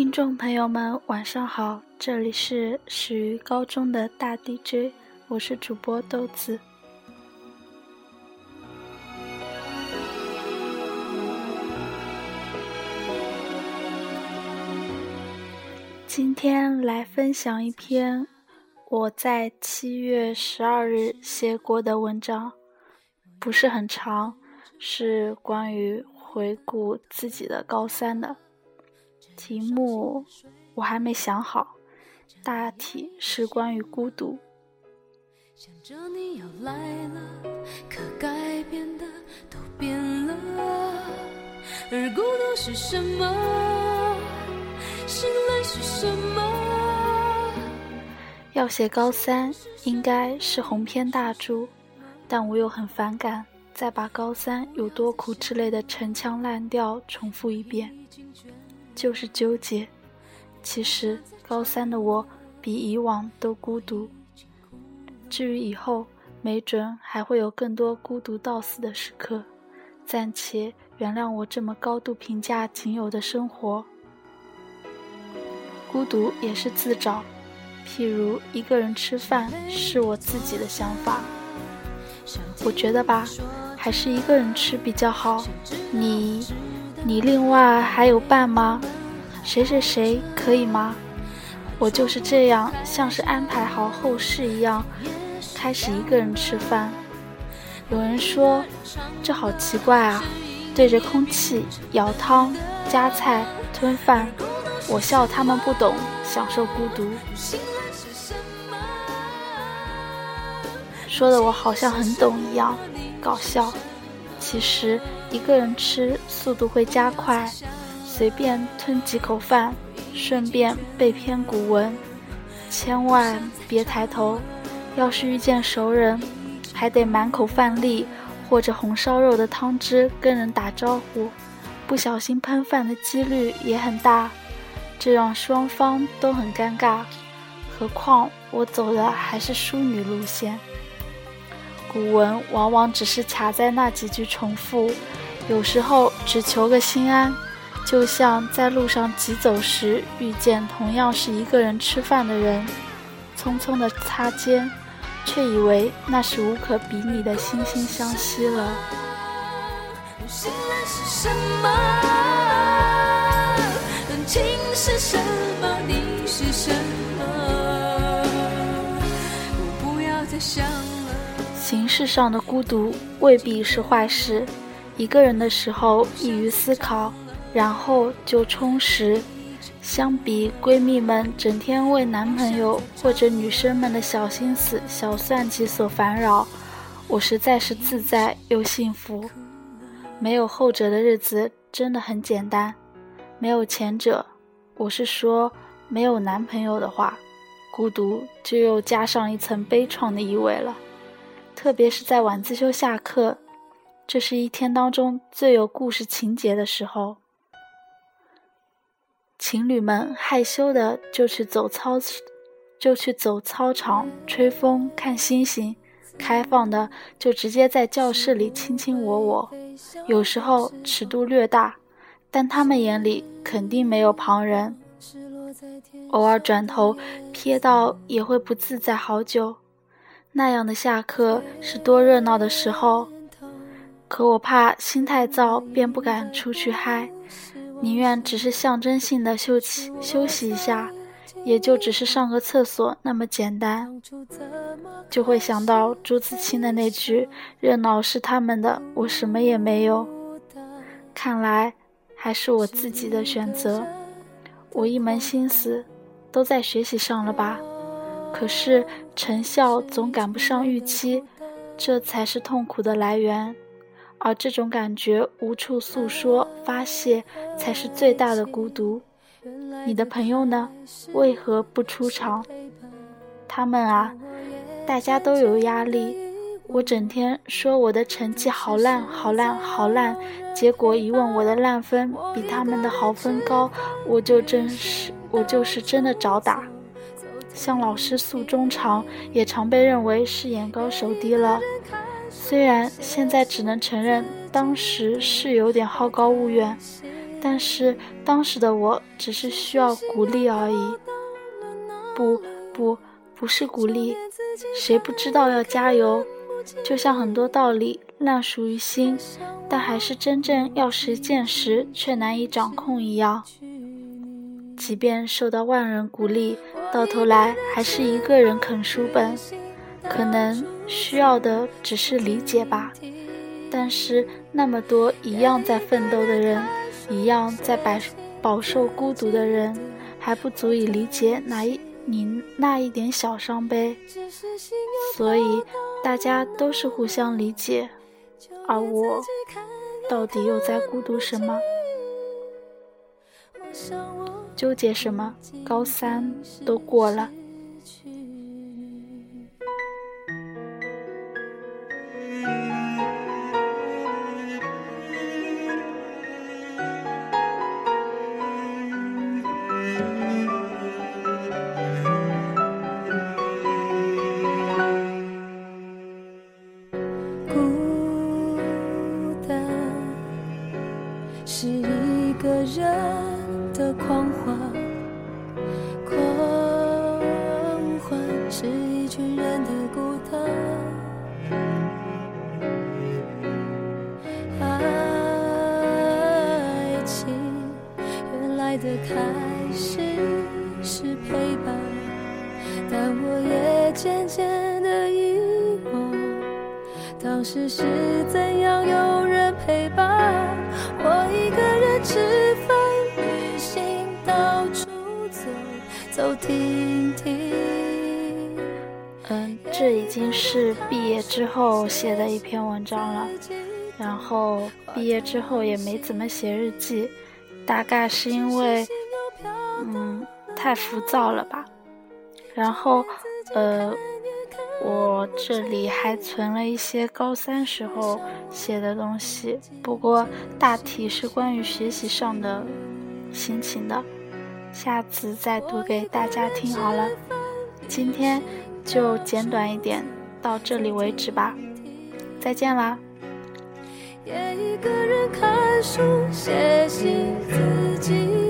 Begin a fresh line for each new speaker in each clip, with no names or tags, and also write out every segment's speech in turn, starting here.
听众朋友们，晚上好，这里是始于高中的大 DJ，我是主播豆子。今天来分享一篇我在七月十二日写过的文章，不是很长，是关于回顾自己的高三的。题目我还没想好，大体是关于孤独。而孤独是什么？是什么？要写高三，应该是鸿篇大著，但我又很反感再把高三有多苦之类的陈腔滥调重复一遍。就是纠结。其实高三的我比以往都孤独。至于以后，没准还会有更多孤独到死的时刻。暂且原谅我这么高度评价仅有的生活。孤独也是自找，譬如一个人吃饭是我自己的想法。我觉得吧，还是一个人吃比较好。你。你另外还有伴吗？谁谁谁可以吗？我就是这样，像是安排好后事一样，开始一个人吃饭。有人说这好奇怪啊，对着空气舀汤夹菜吞饭。我笑他们不懂享受孤独，说的我好像很懂一样，搞笑。其实一个人吃速度会加快，随便吞几口饭，顺便背篇古文，千万别抬头。要是遇见熟人，还得满口饭粒或者红烧肉的汤汁跟人打招呼，不小心喷饭的几率也很大，这让双方都很尴尬。何况我走的还是淑女路线。古文往往只是卡在那几句重复，有时候只求个心安，就像在路上疾走时遇见同样是一个人吃饭的人，匆匆的擦肩，却以为那是无可比拟的惺惺相惜了
心是什么情是什么你是什么。
不要再想。形式上的孤独未必是坏事，一个人的时候易于思考，然后就充实。相比闺蜜们整天为男朋友或者女生们的小心思、小算计所烦扰，我实在是自在又幸福。没有后者的日子真的很简单，没有前者，我是说没有男朋友的话，孤独就又加上一层悲怆的意味了。特别是在晚自修下课，这是一天当中最有故事情节的时候。情侣们害羞的就去走操，就去走操场吹风看星星；开放的就直接在教室里卿卿我我。有时候尺度略大，但他们眼里肯定没有旁人。偶尔转头瞥到，也会不自在好久。那样的下课是多热闹的时候，可我怕心太燥，便不敢出去嗨，宁愿只是象征性的休息休息一下，也就只是上个厕所那么简单，就会想到朱自清的那句“热闹是他们的，我什么也没有”。看来还是我自己的选择，我一门心思都在学习上了吧。可是成效总赶不上预期，这才是痛苦的来源。而这种感觉无处诉说发泄，才是最大的孤独。你的朋友呢？为何不出场？他们啊，大家都有压力。我整天说我的成绩好烂，好烂，好烂，结果一问我的烂分比他们的好分高，我就真是，我就是真的找打。向老师诉衷肠，也常被认为是眼高手低了。虽然现在只能承认当时是有点好高骛远，但是当时的我只是需要鼓励而已。不不，不是鼓励，谁不知道要加油？就像很多道理烂熟于心，但还是真正要实践时却难以掌控一样。即便受到万人鼓励，到头来还是一个人啃书本，可能需要的只是理解吧。但是那么多一样在奋斗的人，一样在百饱受孤独的人，还不足以理解哪一你那一点小伤悲。所以大家都是互相理解，而我到底又在孤独什么？纠结什么？高三都过了。
当时是怎样有人陪伴我一个人吃饭、旅行、到处走走停停。
嗯，这已经是毕业之后写的一篇文章了，然后毕业之后也没怎么写日记。大概是因为，嗯，太浮躁了吧。然后，呃，我这里还存了一些高三时候写的东西，不过大体是关于学习上的心情的，下次再读给大家听好了。今天就简短一点，到这里为止吧。再见啦。
也一个人看书，写信，自己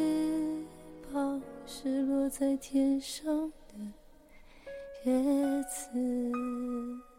是落在天上的叶子。